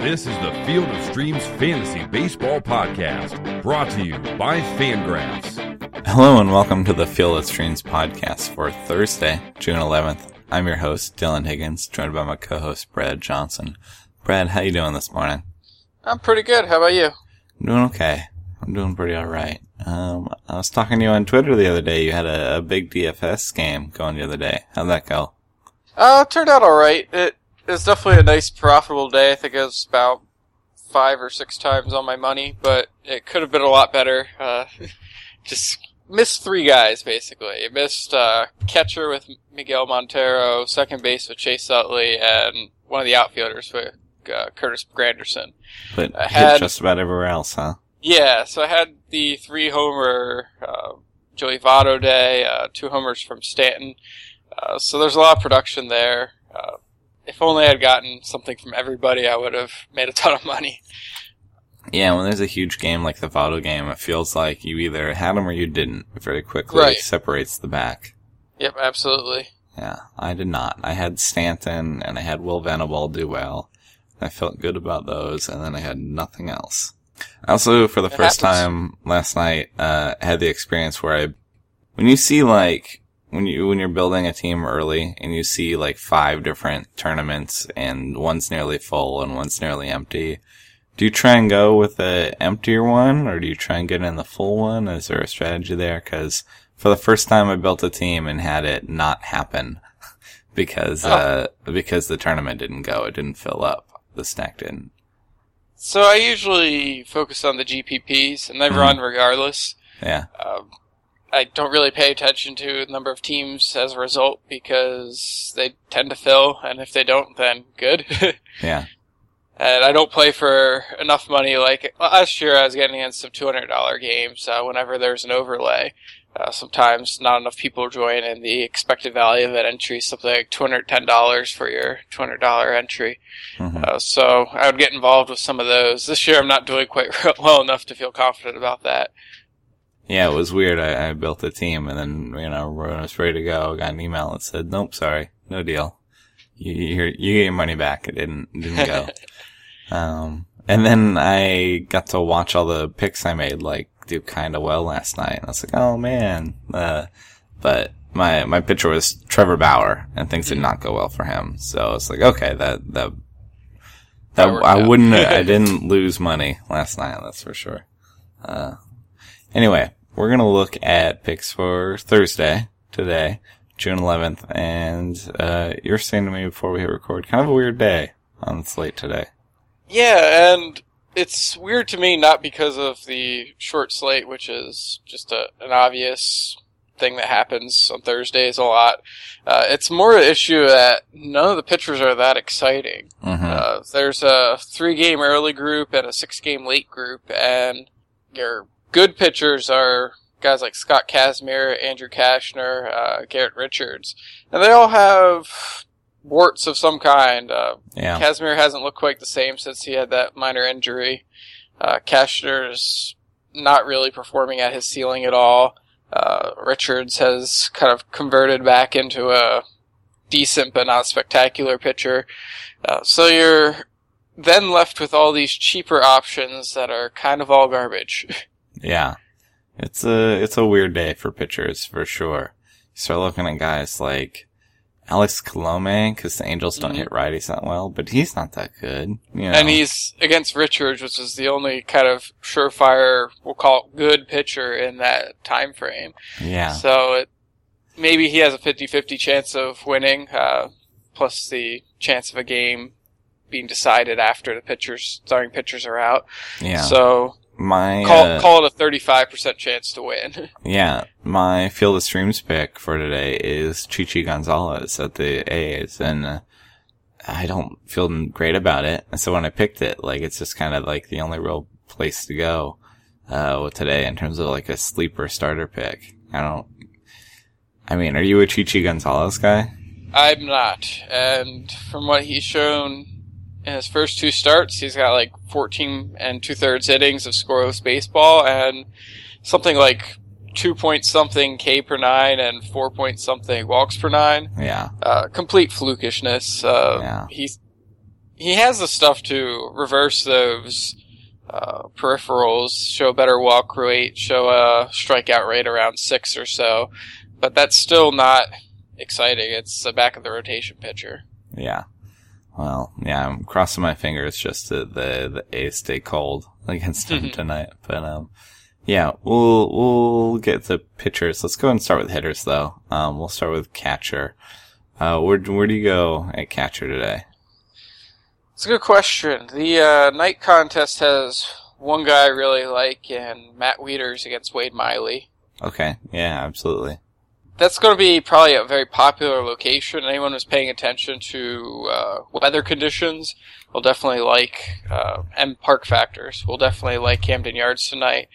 This is the Field of Streams Fantasy Baseball Podcast, brought to you by Fangraphs. Hello and welcome to the Field of Streams podcast for Thursday, June 11th. I'm your host, Dylan Higgins, joined by my co-host, Brad Johnson. Brad, how you doing this morning? I'm pretty good. How about you? I'm doing okay. I'm doing pretty alright. Um, I was talking to you on Twitter the other day. You had a, a big DFS game going the other day. How'd that go? Uh, it turned out alright. It was definitely a nice, profitable day. I think it was about five or six times on my money, but it could have been a lot better. Uh, just missed three guys, basically. Missed, uh, catcher with Miguel Montero, second base with Chase Utley, and one of the outfielders with uh, Curtis Granderson. But I had- just about everywhere else, huh? Yeah, so I had the three homer uh, Joey Votto day, uh, two homers from Stanton. Uh, so there's a lot of production there. If only I had gotten something from everybody, I would have made a ton of money. Yeah, when there's a huge game like the Votto game, it feels like you either had them or you didn't. It very quickly Right. separates the back. Yep, absolutely. Yeah, I did not. I had Stanton and I had Will Venable do well. I felt good about those, and then I had nothing else. I also, for the It first happens. time last night, uh, had the experience where I, when you see like, when you, when you're building a team early and you see like five different tournaments and one's nearly full and one's nearly empty, do you try and go with the emptier one or do you try and get in the full one? Is there a strategy there? Cause for the first time I built a team and had it not happen because, Oh. uh, because the tournament didn't go. It didn't fill up. The stack didn't. So I usually focus on the GPPs, and they Mhm. run regardless. Yeah. Um, I don't really pay attention to the number of teams as a result because they tend to fill, and if they don't, then good. Yeah. and I don't play for enough money. Like last year, I was getting in some two hundred dollar games uh, whenever there's an overlay. Uh, sometimes not enough people join, and the expected value of that entry is something like two hundred ten dollars for your two hundred dollar entry. hmm Uh, so I would get involved with some of those. This year, I'm not doing quite well enough to feel confident about that. Yeah, it was weird. I, I built a team and then, you know, when I was ready to go, I got an email that said, nope, sorry, no deal. You, you, you get your money back. It didn't, didn't go. um, and then I got to watch all the picks I made, like, do kind of well last night. And I was like, oh man. Uh, but my, my pitcher was Trevor Bauer and things did not go well for him. So it's like, okay, that, that, that, That I wouldn't, I didn't lose money last night, that's for sure. Uh, Anyway, we're gonna look at picks for Thursday, today, June 11th, and, uh, you're saying to me before we hit record, kind of a weird day on the slate today. Yeah, and it's weird to me not because of the short slate, which is just a, an obvious thing that happens on Thursdays a lot. Uh, it's more an issue that none of the pitchers are that exciting. Mm-hmm. Uh, there's a three game early group and a six game late group, and your good pitchers are guys like Scott Kazmir, Andrew Cashner, uh, Garrett Richards, and they all have warts of some kind. Uh, yeah. Kazmir hasn't looked quite the same since he had that minor injury. Uh, Cashner's not really performing at his ceiling at all. Uh, Richards has kind of converted back into a decent but not spectacular pitcher. Uh, so you're then left with all these cheaper options that are kind of all garbage. Yeah. It's a, it's a weird day for pitchers, for sure. You start looking at guys like Alex Colome, cause the Angels don't Mhm. hit righties that well, but he's not that good. You know? And he's against Richards, which is the only kind of surefire, we'll call it good pitcher in that time frame. yeah. So it, maybe he has a 50-50 chance of winning, uh, plus the chance of a game being decided after the pitchers, starting pitchers are out. Yeah. So my, call, uh, call it a 35% chance to win. Yeah, my field of streams pick for today is Chichi Gonzalez at the A's, and uh, I don't feel great about it. And so when I picked it, like it's just kind of like the only real place to go uh, today in terms of like a sleeper starter pick. I don't. I mean, are you a Chichi Gonzalez guy? I'm not. And from what he's shown in his first two starts, he's got like 14 and two thirds innings of scoreless baseball and something like two point something K per nine and four point something walks per nine. Yeah. Uh, complete flukishness. Uh, Yeah. he's, he has the stuff to reverse those uh, peripherals, show a better walk rate, show a strikeout rate around six or so, but that's still not exciting. It's the back of the rotation pitcher. Yeah. Well, yeah, I'm crossing my fingers just that the the A's stay cold against him tonight. But um, yeah, we'll we'll get the pitchers. Let's go ahead and start with hitters though. Um, we'll start with catcher. Uh, where where do you go at catcher today? It's a good question. The uh, night contest has one guy I really like, and Matt Wieters against Wade Miley. Okay, yeah, absolutely. That's going to be probably a very popular location. Anyone who's paying attention to uh, weather conditions will definitely like, uh, and park factors will definitely like Camden Yards tonight.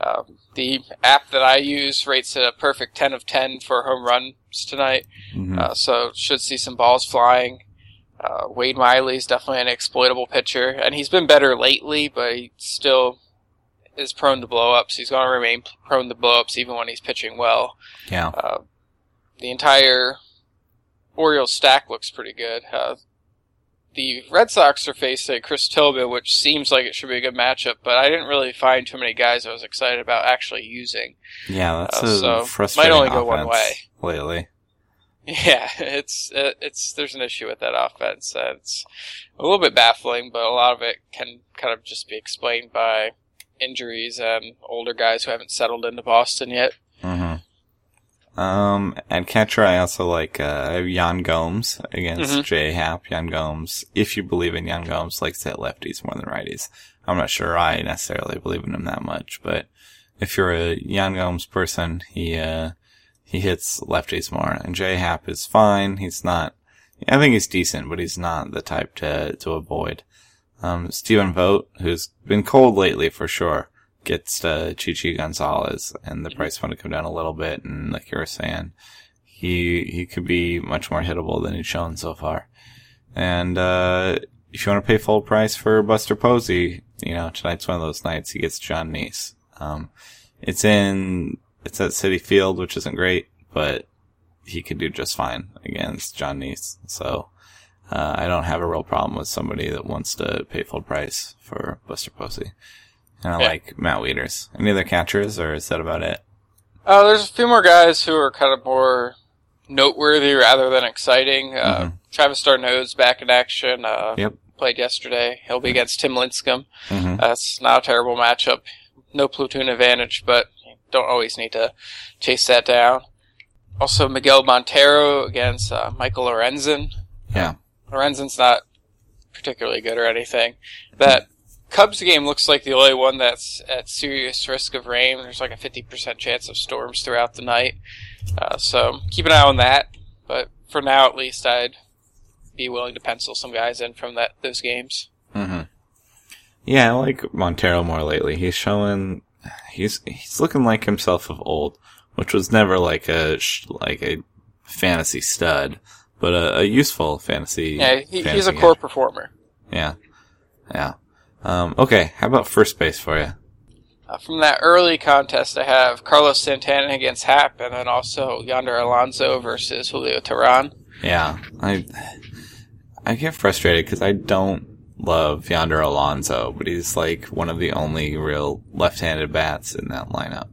Um, the app that I use rates it a perfect 10 of 10 for home runs tonight, Mhm. uh, so should see some balls flying. Uh, Wade Miley is definitely an exploitable pitcher, and he's been better lately, but he still is prone to blowups. He's going to remain prone to blowups even when he's pitching well. yeah, Uh, the entire Orioles stack looks pretty good. Uh, the Red Sox are facing Chris Tillman, which seems like it should be a good matchup, but I didn't really find too many guys I was excited about actually using. yeah. That's uh, a so, frustrating might only go one way lately. Yeah, it's it, it's there's an issue with that offense. It's a little bit baffling, but a lot of it can kind of just be explained by injuries and older guys who haven't settled into Boston yet. hmm Um, at catcher, I also like uh, Yan Gomes against Mhm. J Happ. Yan Gomes, if you believe in Yan Gomes, likes to hit lefties more than righties. I'm not sure I necessarily believe in him that much, but if you're a Yan Gomes person, he uh, he hits lefties more. And J Happ is fine. He's not. I think he's decent, but he's not the type to to avoid. Um, Stephen Vogt, who's been cold lately for sure, gets uh, Chichi Gonzalez, and the price want to come down a little bit. And like you were saying, he he could be much more hittable than he's shown so far. And uh, if you want to pay full price for Buster Posey, you know tonight's one of those nights. He gets Jon Niese. Um, it's in it's at Citi Field, which isn't great, but he could do just fine against Jon Niese. So. Uh, I don't have a real problem with somebody that wants to pay full price for Buster Posey. And I Yeah. like Matt Wieters. Any other catchers, or is that about it? Uh, there's a few more guys who are kind of more noteworthy rather than exciting. Uh, Mhm. Travis d'Arnaud's back in action. Uh, Yep. Played yesterday. He'll be against Tim Lincecum. hmm That's not a terrible matchup. No platoon advantage, but you don't always need to chase that down. Also, Miguel Montero against uh, Michael Lorenzen. Yeah. Lorenzen's not particularly good or anything. That Cubs game looks like the only one that's at serious risk of rain. There's like a 50% chance of storms throughout the night. Uh, so keep an eye on that. But for now, at least, I'd be willing to pencil some guys in from that those games. Mm-hmm. Yeah, I like Montero more lately. He's showing, he's, he's looking like himself of old, which was never like a, like a fantasy stud, but a, a useful fantasy. Yeah, he, he's fantasy a core guy. performer. Yeah. Yeah. Um, okay. How about first base for you? Uh, from that early contest, I have Carlos Santana against Happ, and then also Yonder Alonso versus Julio Teheran. Yeah, I I get frustrated because I don't love Yonder Alonso, but he's like one of the only real left-handed bats in that lineup.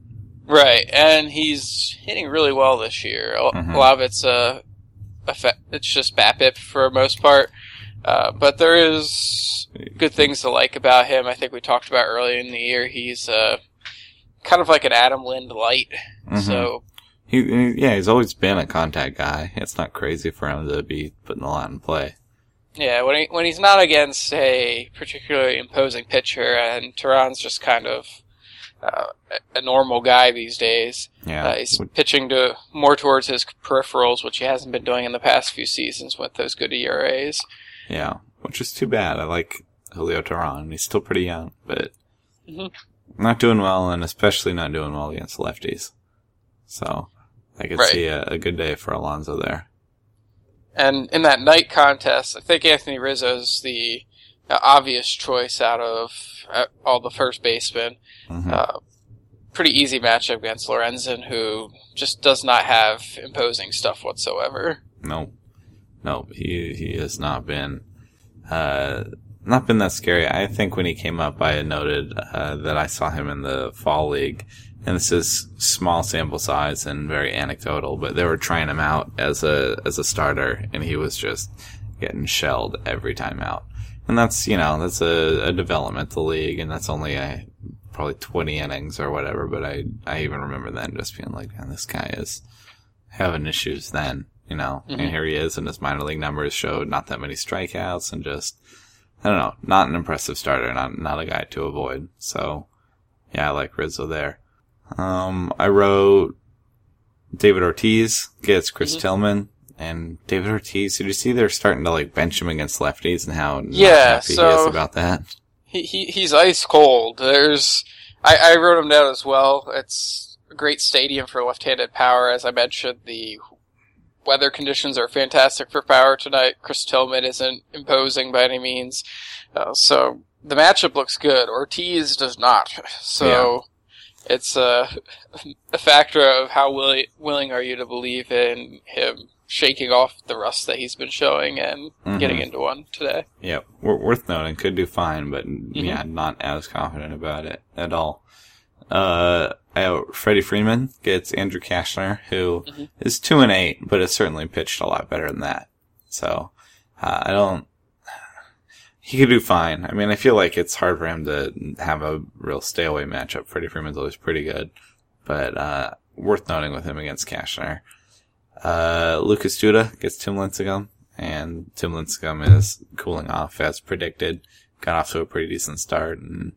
Right, and he's hitting really well this year. A, Mhm. a lot of it's uh, effect, it's just BABIP for the most part, uh, but there is good things to like about him. I think we talked about earlier in the year. He's uh, kind of like an Adam Lind light. Mhm. So He, he- yeah, he's always been a contact guy. It's not crazy for him to be putting a lot in play. yeah, when he, when he's not against a particularly imposing pitcher, and Teheran's just kind of uh, a- normal guy these days. Yeah, Uh, he's pitching to more towards his peripherals, which he hasn't been doing in the past few seasons with those good ERAs. yeah, which is too bad. I like Julio Teheran. He's still pretty young, but Mhm. not doing well, and especially not doing well against lefties. So I could Right. see a, a good day for Alonso there. And in that night contest, I think Anthony Rizzo's the obvious choice out of uh, all the first basemen. Mhm. Uh, pretty easy matchup against Lorenzen, who just does not have imposing stuff whatsoever. No, no, he he has not been. uh, not been that scary. I think when he came up, I noted uh, that I saw him in the fall league, and this is small sample size and very anecdotal, but they were trying him out as a as a starter, and he was just getting shelled every time out. And that's you know that's a, a developmental league, and that's only a probably 20 innings or whatever. But I I even remember then just being like, man, this guy is having issues then, you know. Mhm. And here he is, and his minor league numbers showed not that many strikeouts and just I don't know, not an impressive starter, not not a guy to avoid. So yeah, I like Rizzo there. Um, I wrote David Ortiz gets Chris Mhm. Tillman. And David Ortiz, did you see they're starting to like bench him against lefties and how Yeah, so- is about that? He, he he's ice cold. There's I, I wrote him down as well. It's a great stadium for left-handed power. As I mentioned, the weather conditions are fantastic for power tonight. Chris Tillman isn't imposing by any means, uh, so the matchup looks good. Ortiz does not. So it's a a factor of how willi- willing are you to believe in him shaking off the rust that he's been showing and Mhm. getting into one today. Yep, w- worth noting. Could do fine, but Mm-hmm. yeah, not as confident about it at all. Uh, I- Freddie Freeman gets Andrew Cashner, who is Mhm. two and eight, but has certainly pitched a lot better than that. So uh, I don't. He could do fine. I mean, I feel like it's hard for him to have a real stay away matchup. Freddie Freeman's always pretty good, but uh, worth noting with him against Cashner. Uh, Lucas Duda gets Tim Lincecum, and Tim Lincecum is cooling off as predicted. Got off to a pretty decent start, and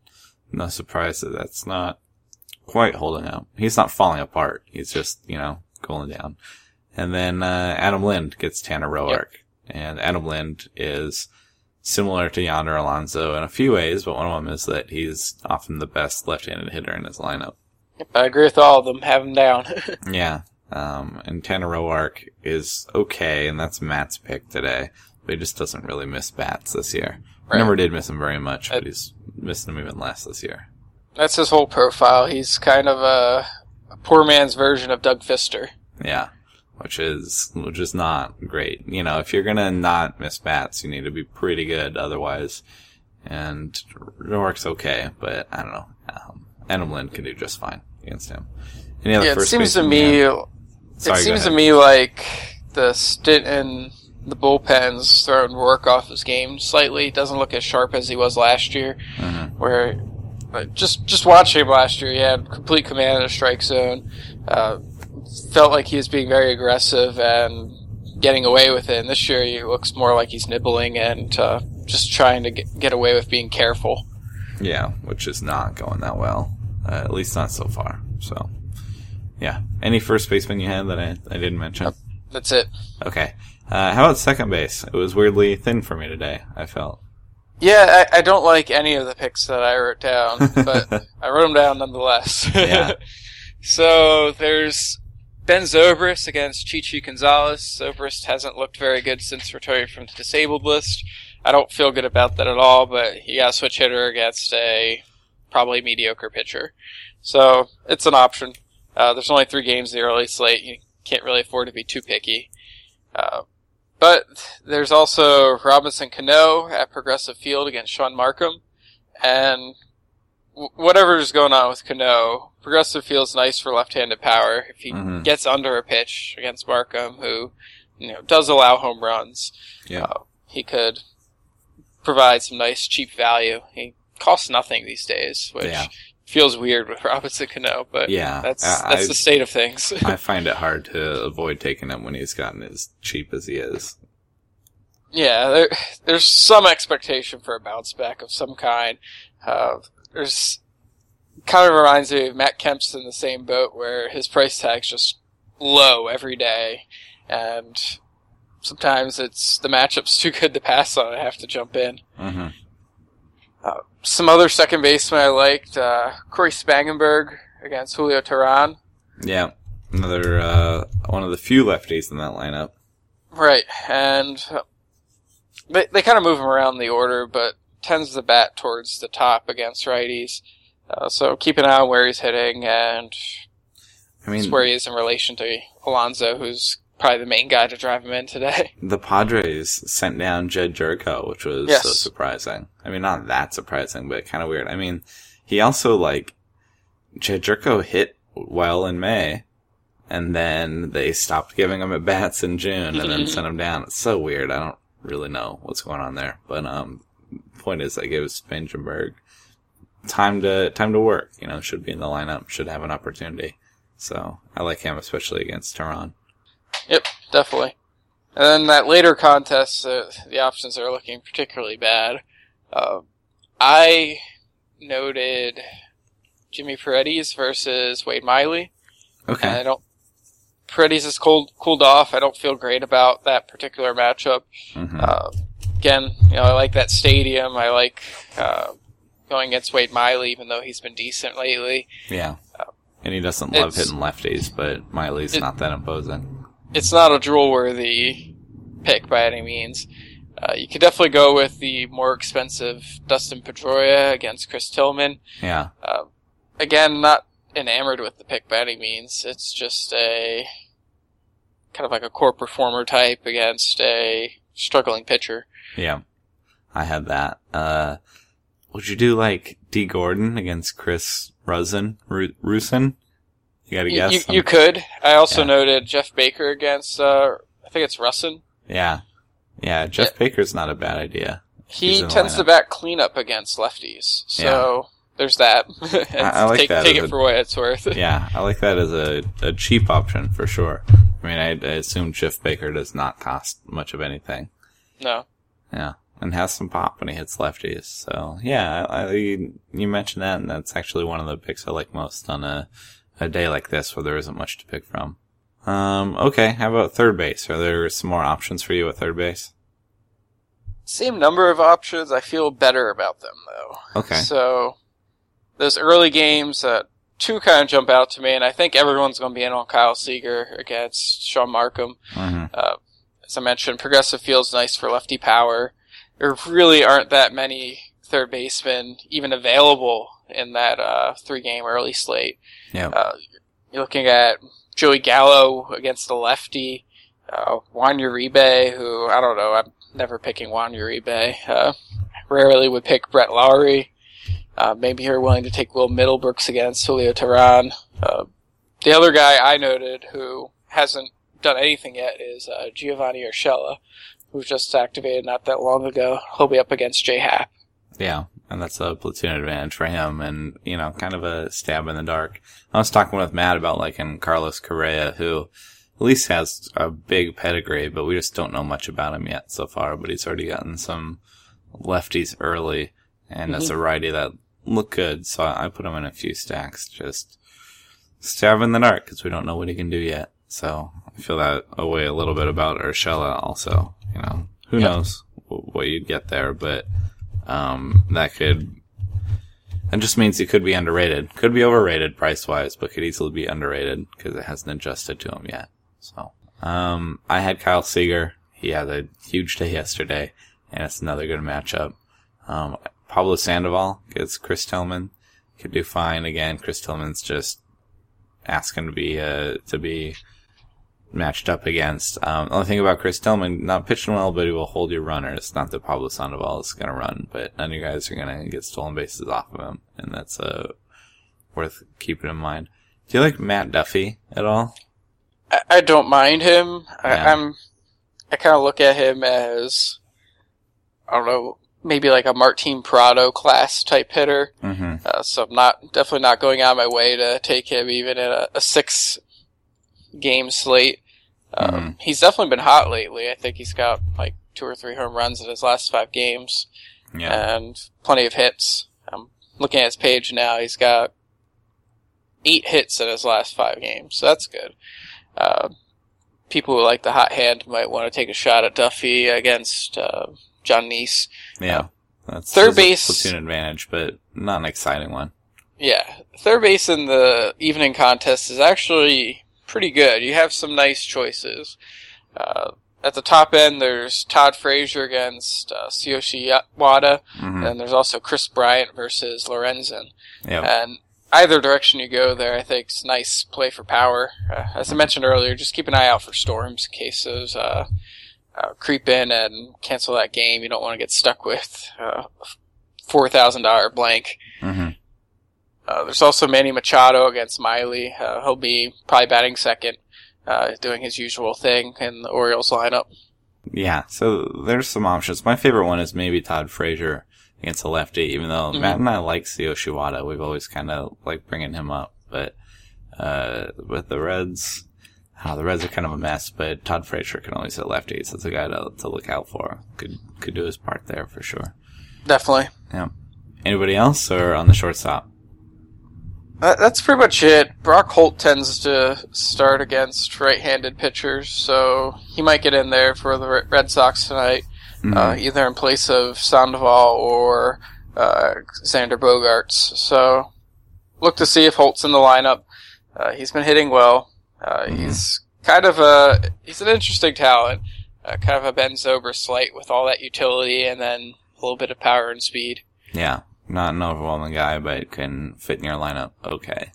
no surprise that that's not quite holding up. He's not falling apart. He's just, you know, cooling down. And then, uh, Adam Lind gets Tanner Roark. And Adam Lind is similar to Yonder Alonso in a few ways, but one of them is that he's often the best left-handed hitter in his lineup. I agree with all of them. Have him down. Yeah. Um, and Tanner Roark is okay, and that's Matt's pick today, but he just doesn't really miss bats this year. Right. Never did miss him very much, but he's missing them even less this year. That's his whole profile. He's kind of a, a poor man's version of Doug Fister. Yeah. Which is, which is not great. You know, if you're gonna not miss bats, you need to be pretty good otherwise. And Roark's okay, but I don't know. Um, Adam Lind can do just fine against him. Any other Yeah, it seems to me. Sorry, it seems to me like the stint in the bullpens throwing work off his game slightly. He doesn't look as sharp as he was last year. Mhm. Where just just watching him last year, he had complete command of the strike zone. Uh, felt like he was being very aggressive and getting away with it. And this year, he looks more like he's nibbling and uh, just trying to get, get away with being careful. Yeah, which is not going that well. Uh, at least not so far. So, yeah. Any first baseman you had that I, I didn't mention? That's it. Okay. Uh, how about second base? It was weirdly thin for me today, I felt. Yeah, I, I don't like any of the picks that I wrote down, but I wrote them down nonetheless. Yeah. so there's Ben Zobrist against Chichi Gonzalez. Zobrist hasn't looked very good since returning from the disabled list. I don't feel good about that at all, but he got a switch hitter against a probably mediocre pitcher. So it's an option. Uh, there's only three games in the early slate. You can't really afford to be too picky. Uh, but there's also Robinson Cano at Progressive Field against Shaun Marcum. And w- whatever's going on with Cano, Progressive Field's nice for left-handed power. If he Mhm. gets under a pitch against Marcum, who you know does allow home runs, Yeah. uh, he could provide some nice cheap value. He costs nothing these days, which Yeah. Feels weird with Robinson Cano, but Yeah. that's I- that's I- the state of things. I find it hard to avoid taking him when he's gotten as cheap as he is. Yeah, there, there's some expectation for a bounce back of some kind. Uh, there's kind of reminds me of Matt Kemp's in the same boat where his price tag's just low every day, and sometimes it's the matchup's too good to pass on. I have to jump in. hmm Some other second baseman I liked, uh, Cory Spangenberg against Julio Teheran. Yeah. Another, uh, one of the few lefties in that lineup. Right, and they they kind of move him around the order, but tends to bat towards the top against righties. Uh, so keep an eye on where he's hitting and I mean, where he is in relation to Alonso, who's probably the main guy to drive him in today. The Padres sent down Jed Gyorko, which was Yes. so surprising. I mean, not that surprising, but kind of weird. I mean, he also like Jed Gyorko hit well in May, and then they stopped giving him at bats in June, and then sent him down. It's so weird. I don't really know what's going on there, but um, point is, like, it was Spangenberg time to time to work. You know, should be in the lineup, should have an opportunity. So I like him, especially against Teheran. Yep, definitely. And then that later contest, uh, the options are looking particularly bad. Uh, I noted Jimmy Paredes versus Wade Miley. Okay. And I don't. Paredes is cold, cooled off. I don't feel great about that particular matchup. hmm Uh, again, you know, I like that stadium. I like uh, going against Wade Miley, even though he's been decent lately. Yeah. And he doesn't love hitting lefties, but Miley's It- not that imposing. It's not a drool worthy pick by any means. Uh, you could definitely go with the more expensive Dustin Pedroia against Chris Tillman. Yeah. Uh, again, not enamored with the pick by any means. It's just a kind of like a core performer type against a struggling pitcher. Yeah. I had that. Uh, would you do like D. Gordon against Chris Rusin? Ru- Rusin? You gotta guess. you, you could. I also Yeah. noted Jeff Baker against, uh, I think it's Rusin. yeah. Yeah. Jeff Baker's not a bad idea. He tends to bat cleanup against lefties. So there's that. I- I like take, that Take it a- for what it's worth. Yeah. I like that as a, a cheap option for sure. I mean, I, I assume Jeff Baker does not cost much of anything. No. Yeah, and has some pop when he hits lefties. So yeah, I, I, you mentioned that, and that's actually one of the picks I like most on a a day like this where there isn't much to pick from. Um, okay, how about third base? Are there some more options for you at third base? Same number of options. I feel better about them though. Okay, So those early games, uh, two kind of jump out to me, and I think everyone's going to be in on Kyle Seager against Shaun Marcum. hmm Uh, as I mentioned, Progressive Field's nice for lefty power. There really aren't that many third basemen even available in that uh, three-game early slate. yeah, Uh, you're looking at Joey Gallo against the lefty, uh, Juan Uribe, who I don't know, I'm never picking Juan Uribe. Uh, rarely would pick Brett Lawrie. Uh, maybe you're willing to take Will Middlebrooks against Julio Teheran. Uh, the other guy I noted who hasn't done anything yet is uh, Giovanni Urshela, who just activated not that long ago. He'll be up against J Happ. yeah, and that's a platoon advantage for him, and you know, kind of a stab in the dark. I was talking with Matt about like in Carlos Correa, who at least has a big pedigree, but we just don't know much about him yet so far. But he's already gotten some lefties early, and that's mm-hmm. a righty that look good. So I put him in a few stacks, just stab in the dark because we don't know what he can do yet. So I feel that away a little bit about Urshela also. You know, who knows what you'd get there, but um, that could. That just means he could be underrated. Could be overrated price wise, but could easily be underrated because it hasn't adjusted to him yet. So, um, I had Kyle Seager. He had a huge day yesterday, and it's another good matchup. Um, Pablo Sandoval gets Chris Tillman. Could do fine again. Chris Tillman's just asking to be uh, to be matched up against. Um, the only thing about Chris Tillman, not pitching well, but he will hold your runners. Not that Pablo Sandoval is going to run, but none of you guys are going to get stolen bases off of him, and that's uh, worth keeping in mind. Do you like Matt Duffy at all? I, I don't mind him. Yeah. I, I'm. I kind of look at him as, I don't know, maybe like a Martin Prado class type hitter. Mm-hmm. Uh, so I'm not definitely not going out of my way to take him even in a, a six game slate. Um, Mhm. He's definitely been hot lately. I think he's got like two or three home runs in his last five games Yeah. and plenty of hits. I'm looking at his page now. He's got eight hits in his last five games, so that's good. Uh, people who like the hot hand might want to take a shot at Duffy against uh, Jon Niese. yeah. That's third base- platoon advantage, but not an exciting one. Yeah, third base in the evening contest is actually pretty good. You have some nice choices. Uh, at the top end, there's Todd Frazier against uh, Tsuyoshi Wada, hmm and there's also Kris Bryant versus Lorenzen. Yeah. And either direction you go there, I think it's nice play for power. Uh, as I mentioned earlier, just keep an eye out for storms in case those uh, uh, creep in and cancel that game. You don't want to get stuck with uh, four thousand dollar blank. hmm Uh, there's also Manny Machado against Miley. Uh, he'll be probably batting second, uh, doing his usual thing in the Orioles lineup. Yeah, so there's some options. My favorite one is maybe Todd Frazier against a lefty, even though Mhm. Matt and I like Tsuyoshi Wada. We've always kind of like bringing him up, but, uh, with the Reds, oh, the Reds are kind of a mess, but Todd Frazier can always hit lefties. That's a guy to, to look out for. Could, could do his part there for sure. Definitely. Yeah. Anybody else or on the shortstop? That, that's pretty much it. Brock Holt tends to start against right-handed pitchers, so he might get in there for the Red Sox tonight, Mhm. uh, either in place of Sandoval or uh, Xander Bogaerts. So look to see if Holt's in the lineup. Uh, he's been hitting well. Uh, Mhm. He's kind of a he's an interesting talent, uh, kind of a Ben Zobrist light with all that utility and then a little bit of power and speed. Yeah, not an overwhelming guy, but can fit in your lineup. Okay.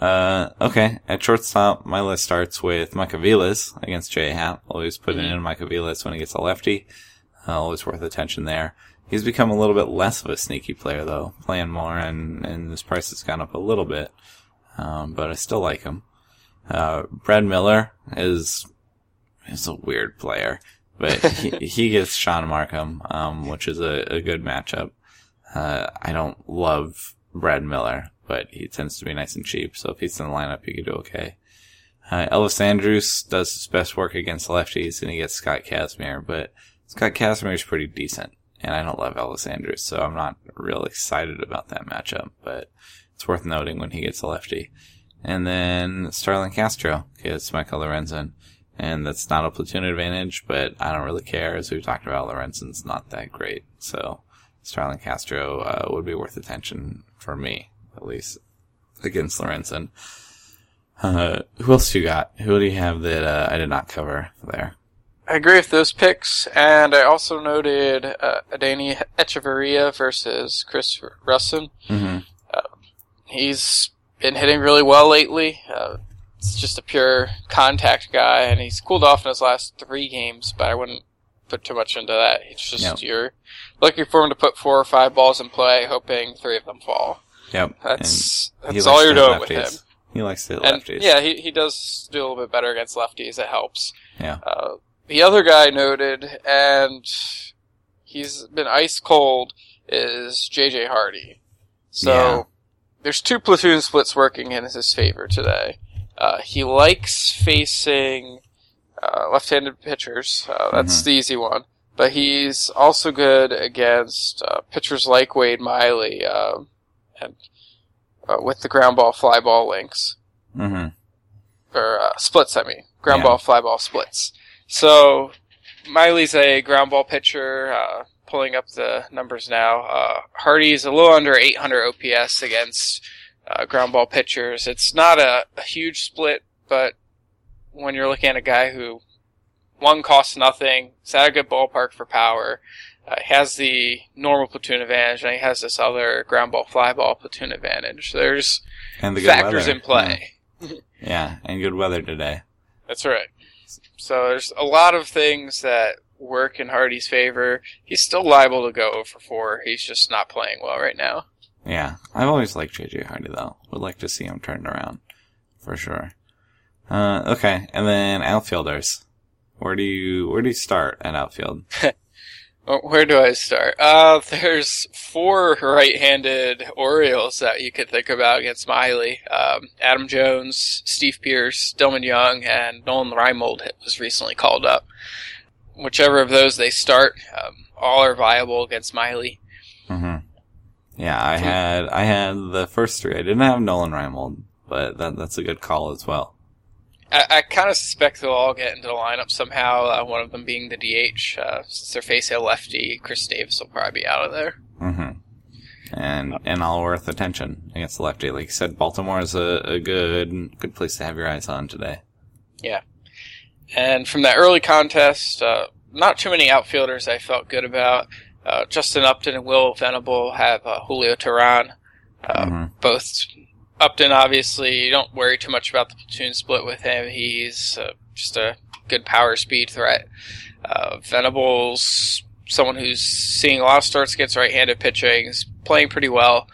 Uh, okay. At shortstop, my list starts with Mike Aviles against J Happ. Always putting Mhm. in Mike Aviles when he gets a lefty. Uh, always worth attention there. He's become a little bit less of a sneaky player though, playing more and, and his price has gone up a little bit. Um, but I still like him. Uh, Brad Miller is, is a weird player, but he, he gets Shaun Marcum, um, which is a, a good matchup. Uh, I don't love Brad Miller, but he tends to be nice and cheap. So if he's in the lineup, you could do okay. Uh, Elvis Andrus does his best work against lefties and he gets Scott Kazmir, but Scott Kazmir is pretty decent. And I don't love Elvis Andrus, so I'm not real excited about that matchup, but it's worth noting when he gets a lefty. And then Starlin Castro gets Michael Lorenzen. And that's not a platoon advantage, but I don't really care. As we've talked about, Lorenzen's not that great. So Starlin Castro uh, would be worth attention for me, at least, against Lorenzen. Uh, who else you got? Who do you have that uh, I did not cover there? I agree with those picks, and I also noted uh, Adeiny Hechavarria versus Chris Rusin. Mm-hmm. He's been hitting really well lately. Uh, it's just a pure contact guy, and he's cooled off in his last three games, but I wouldn't put too much into that. It's just Yep. you're looking for him to put four or five balls in play, hoping three of them fall. Yep. That's And that's all you're doing with him. He likes to hit And lefties. yeah, he, he does do a little bit better against lefties. It helps. Yeah. Uh, the other guy noted, and he's been ice cold, is JJ Hardy. So Yeah. there's two platoon splits working in his favor today. Uh, he likes facing uh, left-handed pitchers. Uh, that's Mhm. the easy one. But he's also good against uh, pitchers like Wade Miley um and uh, with the ground ball fly ball links Mm-hmm. or uh, splits. I mean, ground Yeah. ball, fly ball, splits. So Miley's a ground ball pitcher. Uh, pulling up the numbers now. Uh, Hardy's a little under 800 OPS against uh, ground ball pitchers. It's not a, a huge split, but when you're looking at a guy who one costs nothing, is at a good ballpark for power. Uh, has the normal platoon advantage, and he has this other ground ball, fly ball platoon advantage. There's And the factors weather. in play. Yeah. yeah, and good weather today. That's right. So there's a lot of things that work in Hardy's favor. He's still liable to go for four. He's just not playing well right now. Yeah, I've always liked JJ Hardy though. Would like to see him turned around, for sure. Uh, okay, and then outfielders. Where do you where do you start at outfield? Where do I start? Uh, there's four right-handed Orioles that you could think about against Miley. Um, Adam Jones, Steve Pearce, Delmon Young, and Nolan Reimold was recently called up. Whichever of those they start, um, all are viable against Miley. hmm Yeah, I had I had the first three. I didn't have Nolan Reimold, but that that's a good call as well. I, I kind of suspect they'll all get into the lineup somehow. Uh, one of them being the DH, uh, since they're facing a lefty. Chris Davis will probably be out of there. hmm And and all worth attention against the lefty. Like you said, Baltimore is a, a good good place to have your eyes on today. Yeah, and from that early contest, uh, not too many outfielders I felt good about. Uh, Justin Upton and Will Venable have uh, Julio Teheran, uh, Mhm. both Upton, obviously, you don't worry too much about the platoon split with him. He's uh, just a good power speed threat. Uh, Venables, someone who's seeing a lot of starts against right-handed pitching, is playing pretty well.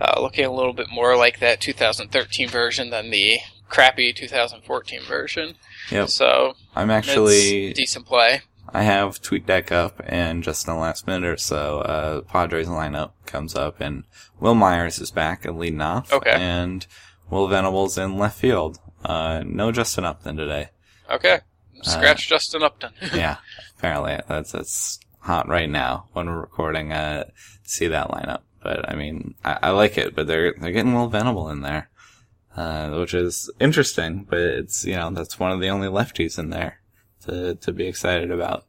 Uh, looking a little bit more like that 2013 version than the crappy 2014 version. Yep. So I'm actually decent play. I have tweet deck up, and just in the last minute or so, uh, Padres lineup comes up, and Wil Myers is back and leading off, Okay. and Will Venables in left field. Uh, no Justin Upton today. Okay. Uh, Scratch Justin Upton. yeah, apparently that's that's hot right now when we're recording. Uh, see that lineup, but I mean, I, I like it, but they're they're getting Will Venable in there, uh, which is interesting. But it's you know that's one of the only lefties in there to to be excited about.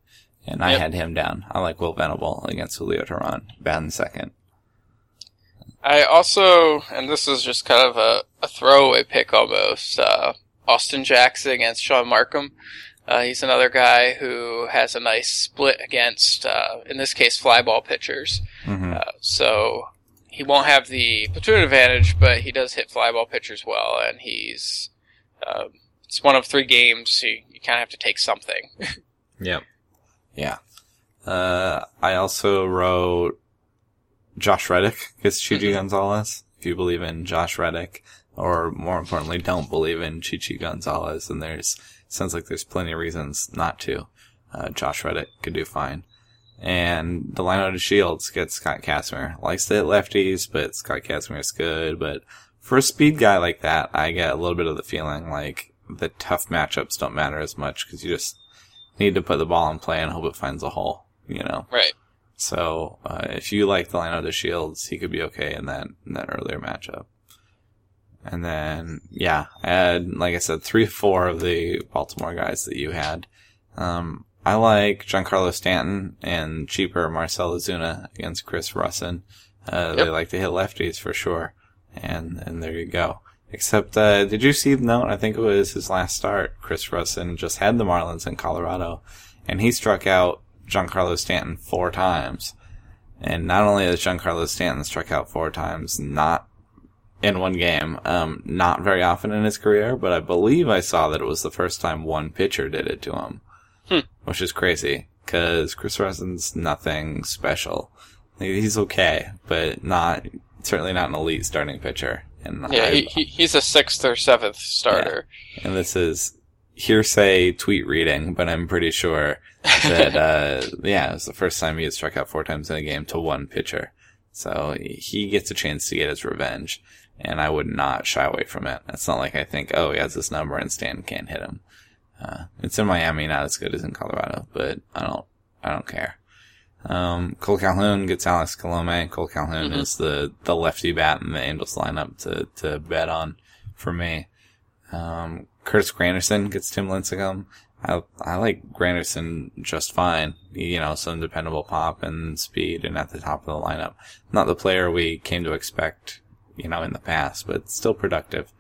And I Yep. had him down. I like Will Venable against Julio Teheran, batting second. I also, and this is just kind of a, a throwaway pick almost, uh, Austin Jackson against Shaun Marcum. Uh, he's another guy who has a nice split against, uh, in this case, fly ball pitchers. hmm Uh, so he won't have the platoon advantage, but he does hit flyball pitchers well, and he's, um, it's one of three games. You, you kind of have to take something. Yep. Yeah. Uh, I also wrote Josh Reddick against Chichi Mhm. Gonzalez. If you believe in Josh Reddick, or more importantly, don't believe in Chichi Gonzalez, and there's sounds like there's plenty of reasons not to. Uh, Josh Reddick could do fine. And Delino DeShields gets Scott Kazmir. Likes to hit lefties, but Scott Kazmir is good. But for a speed guy like that, I get a little bit of the feeling like the tough matchups don't matter as much because you just need to put the ball in play and hope it finds a hole, you know? right. So, uh, if you like Delino DeShields, he could be okay in that, in that earlier matchup. And then, yeah, I had, like I said, three, four of the Baltimore guys that you had. Um, I like Giancarlo Stanton and cheaper Marcell Ozuna against Chris Rusin. Uh, they like to hit lefties for sure. And, and there you go. Except, uh, did you see the note? I think it was his last start. Chris Rusin just had the Marlins in Colorado, and he struck out Giancarlo Stanton four times. And not only has Giancarlo Stanton struck out four times, not in one game, um, not very often in his career, but I believe I saw that it was the first time one pitcher did it to him, Hmm. which is crazy because Chris Rusin's nothing special. He's okay, but not certainly not an elite starting pitcher. And Yeah, he, he, he's a sixth or seventh starter. and this is hearsay tweet reading, but I'm pretty sure that, uh, yeah, it was the first time he had struck out four times in a game to one pitcher. So he gets a chance to get his revenge, and I would not shy away from it. It's not like I think, oh, he has this number and Stan can't hit him. Uh, it's in Miami, not as good as in Colorado, but I don't, I don't care. Um, Cole Calhoun gets Alex Colome. Cole Calhoun Mhm. is the, the lefty bat in the Angels lineup to, to bet on for me. Um, Curtis Granderson gets Tim Lincecum. I, I like Granderson just fine. You know, some dependable pop and speed and at the top of the lineup. Not the player we came to expect, you know, in the past, but still productive.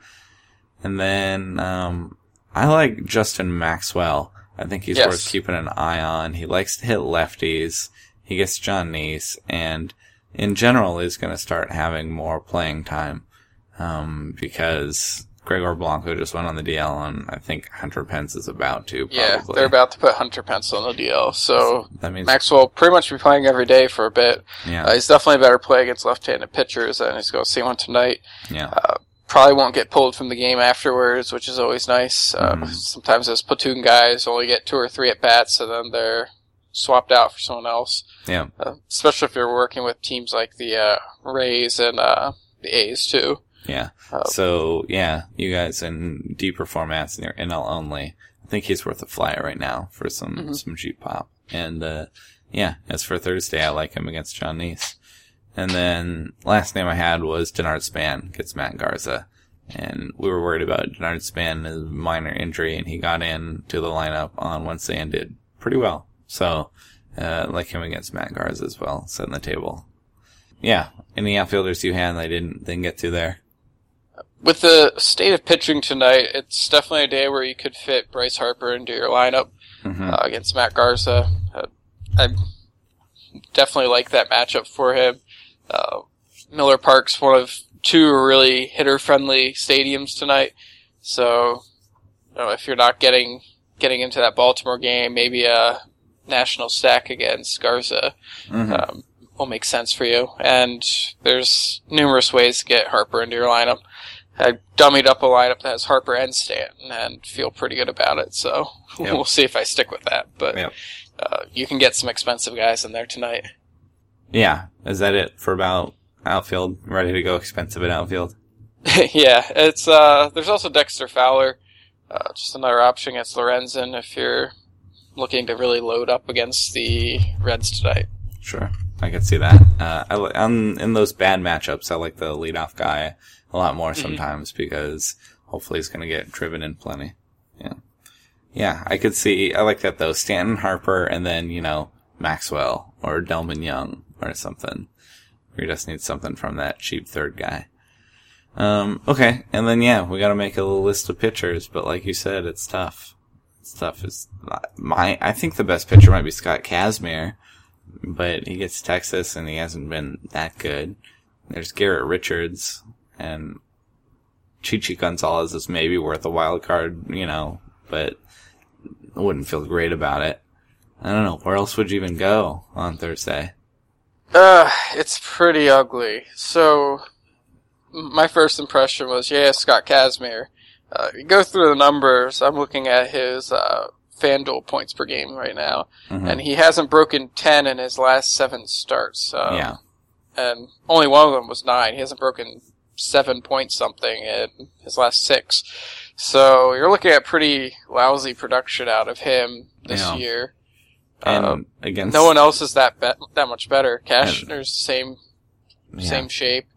And then, um, I like Justin Maxwell. I think he's Yes. worth keeping an eye on. He likes to hit lefties. He gets Jon Niese and in general is going to start having more playing time. Um, because Gregor Blanco just went on the DL and I think Hunter Pence is about to probably. Yeah, they're about to put Hunter Pence on the DL, so that means, Maxwell will pretty much be playing every day for a bit. yeah, Uh, he's definitely a better play against left-handed pitchers, and he's going to see one tonight. yeah, Probably won't get pulled from the game afterwards, which is always nice. Uh, Mhm. Sometimes those platoon guys only get two or three at bats, and then they're swapped out for someone else. yeah, Uh, especially if you're working with teams like the uh, Rays and uh, the A's too. yeah. Uh, So yeah, you guys in deeper formats and you're NL only. I think he's worth a flyer right now for some Mhm. some cheap pop. And uh yeah, as for Thursday, I like him against Jon Niese. And then last name I had was Denard Span gets Matt Garza. And we were worried about Denard Span, his minor injury, and he got in to the lineup on Wednesday and did pretty well. So, uh, like him against Matt Garza as well, setting the table. Yeah. Any outfielders you had I didn't, didn't get to there? With the state of pitching tonight, it's definitely a day where you could fit Bryce Harper into your lineup hmm uh, against Matt Garza. Uh, I definitely like that matchup for him. Uh, Miller Park's one of two really hitter friendly stadiums tonight. So, you know, if you're not getting getting into that Baltimore game, maybe a national stack against Garza Mhm. um, will make sense for you. And there's numerous ways to get Harper into your lineup. I dummied up a lineup that has Harper and Stanton and feel pretty good about it. So Yep. we'll see if I stick with that. But Yep. uh, you can get some expensive guys in there tonight. yeah. Is that it for about outfield? Ready to go expensive at outfield? yeah, it's uh, there's also Dexter Fowler, uh, just another option against Lorenzen if you're looking to really load up against the Reds tonight. Sure, I can see that. Uh, I li- on, in those bad matchups, I like the leadoff guy a lot more sometimes because hopefully he's going to get driven in plenty. Yeah, yeah, I could see. I like that though. Stanton, Harper, and then you know Maxwell or Delmon Young or something. We just need something from that cheap third guy. Um, okay, and then yeah, we got to make a little list of pitchers, but like you said, it's tough. Tough. Is my I think the best pitcher might be Scott Kazmir but he gets Texas and he hasn't been that good. There's Garrett Richards and Chichi Gonzalez is maybe worth a wild card, you know, but I wouldn't feel great about it. I don't know. Where else would you even go on Thursday? Uh, it's pretty ugly. So, my first impression was, yeah, Scott Kazmir. Uh, go through the numbers. I'm looking at his uh, FanDuel points per game right now, Mhm. and he hasn't broken 10 in his last seven starts. Um, yeah. and only one of them was nine. He hasn't broken seven point something in his last six. So you're looking at pretty lousy production out of him this Yeah. year. And Um, against no one else is that be- that much better. Cashner's same yeah. same shape.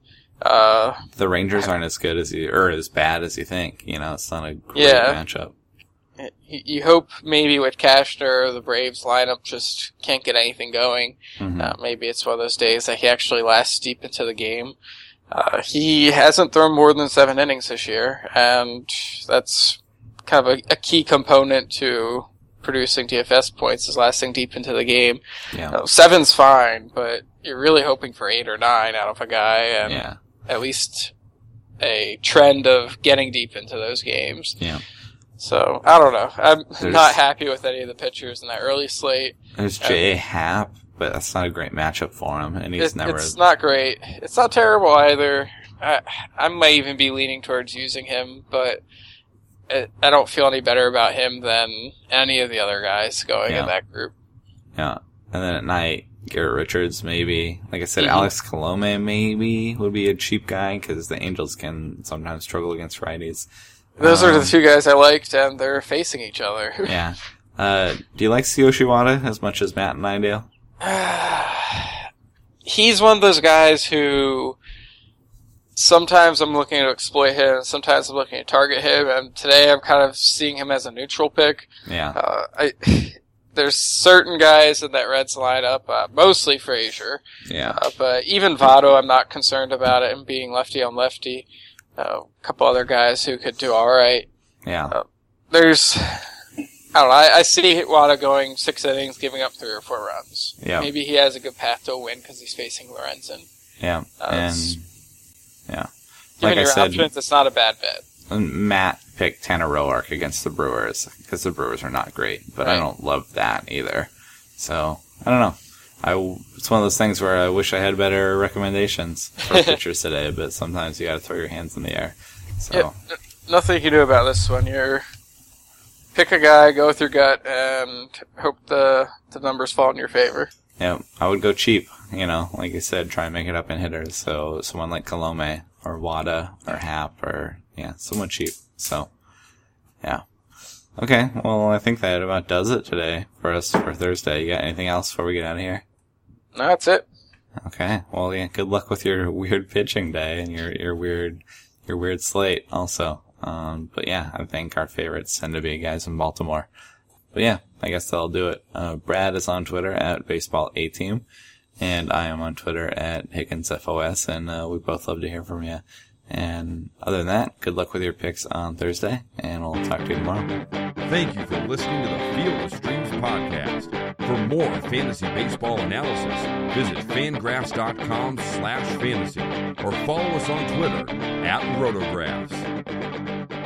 Uh, the Rangers aren't as good as you or as bad as you think. You know, it's not a great Yeah. matchup. you, hope maybe with Cashner, the Braves lineup just can't get anything going. Mhm. Uh, maybe it's one of those days that he actually lasts deep into the game. Uh, he hasn't thrown more than seven innings this year, and that's kind of a, a key component to producing DFS points is lasting deep into the game. yeah. Uh, seven's fine, but you're really hoping for eight or nine out of a guy, and yeah. At least a trend of getting deep into those games. Yeah. So I don't know. I'm There's- not happy with any of the pitchers in that early slate. There's uh, J.A. Happ, but that's not a great matchup for him, and he's It- never. It's not great. It's not terrible either. I, I might even be leaning towards using him, but it, I don't feel any better about him than any of the other guys going Yeah. in that group. Yeah. And then at night, Garrett Richards, maybe. Like I said, Mhm. Alex Colome, maybe, would be a cheap guy because the Angels can sometimes struggle against righties. Those are Um, the two guys I liked, and they're facing each other. Yeah. Uh, do you like Tsuyoshi Wada as much as Matt and I do? He's one of those guys who sometimes I'm looking to exploit him, sometimes I'm looking to target him, and today I'm kind of seeing him as a neutral pick. Yeah. Uh, I, there's certain guys in that Reds lineup, uh, mostly Frazier, Yeah. uh, but even Votto, I'm not concerned about it and being lefty on lefty. Uh, a couple other guys who could do all right. Yeah. There's, I don't know. I, I see Wada going six innings, giving up three or four runs. Yeah. Maybe he has a good path to a win because he's facing Lorenzen. Yeah. Uh, And, yeah. Given Like I your said, options, it's not a bad bet. And Matt picked Tanner Roark against the Brewers because the Brewers are not great, but I don't love that either. So I don't know. I it's one of those things where I wish I had better recommendations for pitchers today, but sometimes you got to throw your hands in the air. So Yeah. Nothing you can do about this one. You're pick a guy, go with your gut, and hope the the numbers fall in your favor. yeah, I would go cheap. You know, like you said, try and make it up in hitters. So someone like Colome or Wada or Happ or yeah, someone cheap. So yeah. Okay, well I think that about does it today for us for Thursday. You got anything else before we get out of here? No, that's it. Okay. Well, yeah. Good luck with your weird pitching day and your your weird your weird slate also. Um, but yeah, I think our favorites tend to be guys in Baltimore. But yeah, I guess that'll do it. Uh, Brad is on Twitter at baseball a team, and I am on Twitter at HiggensFOS, and uh, we both love to hear from you. And other than that, good luck with your picks on Thursday, and we'll talk to you tomorrow. Thank you for listening to the Field of Streams podcast. For more fantasy baseball analysis, visit fangraphs.com slash fantasy or follow us on Twitter at rotographs.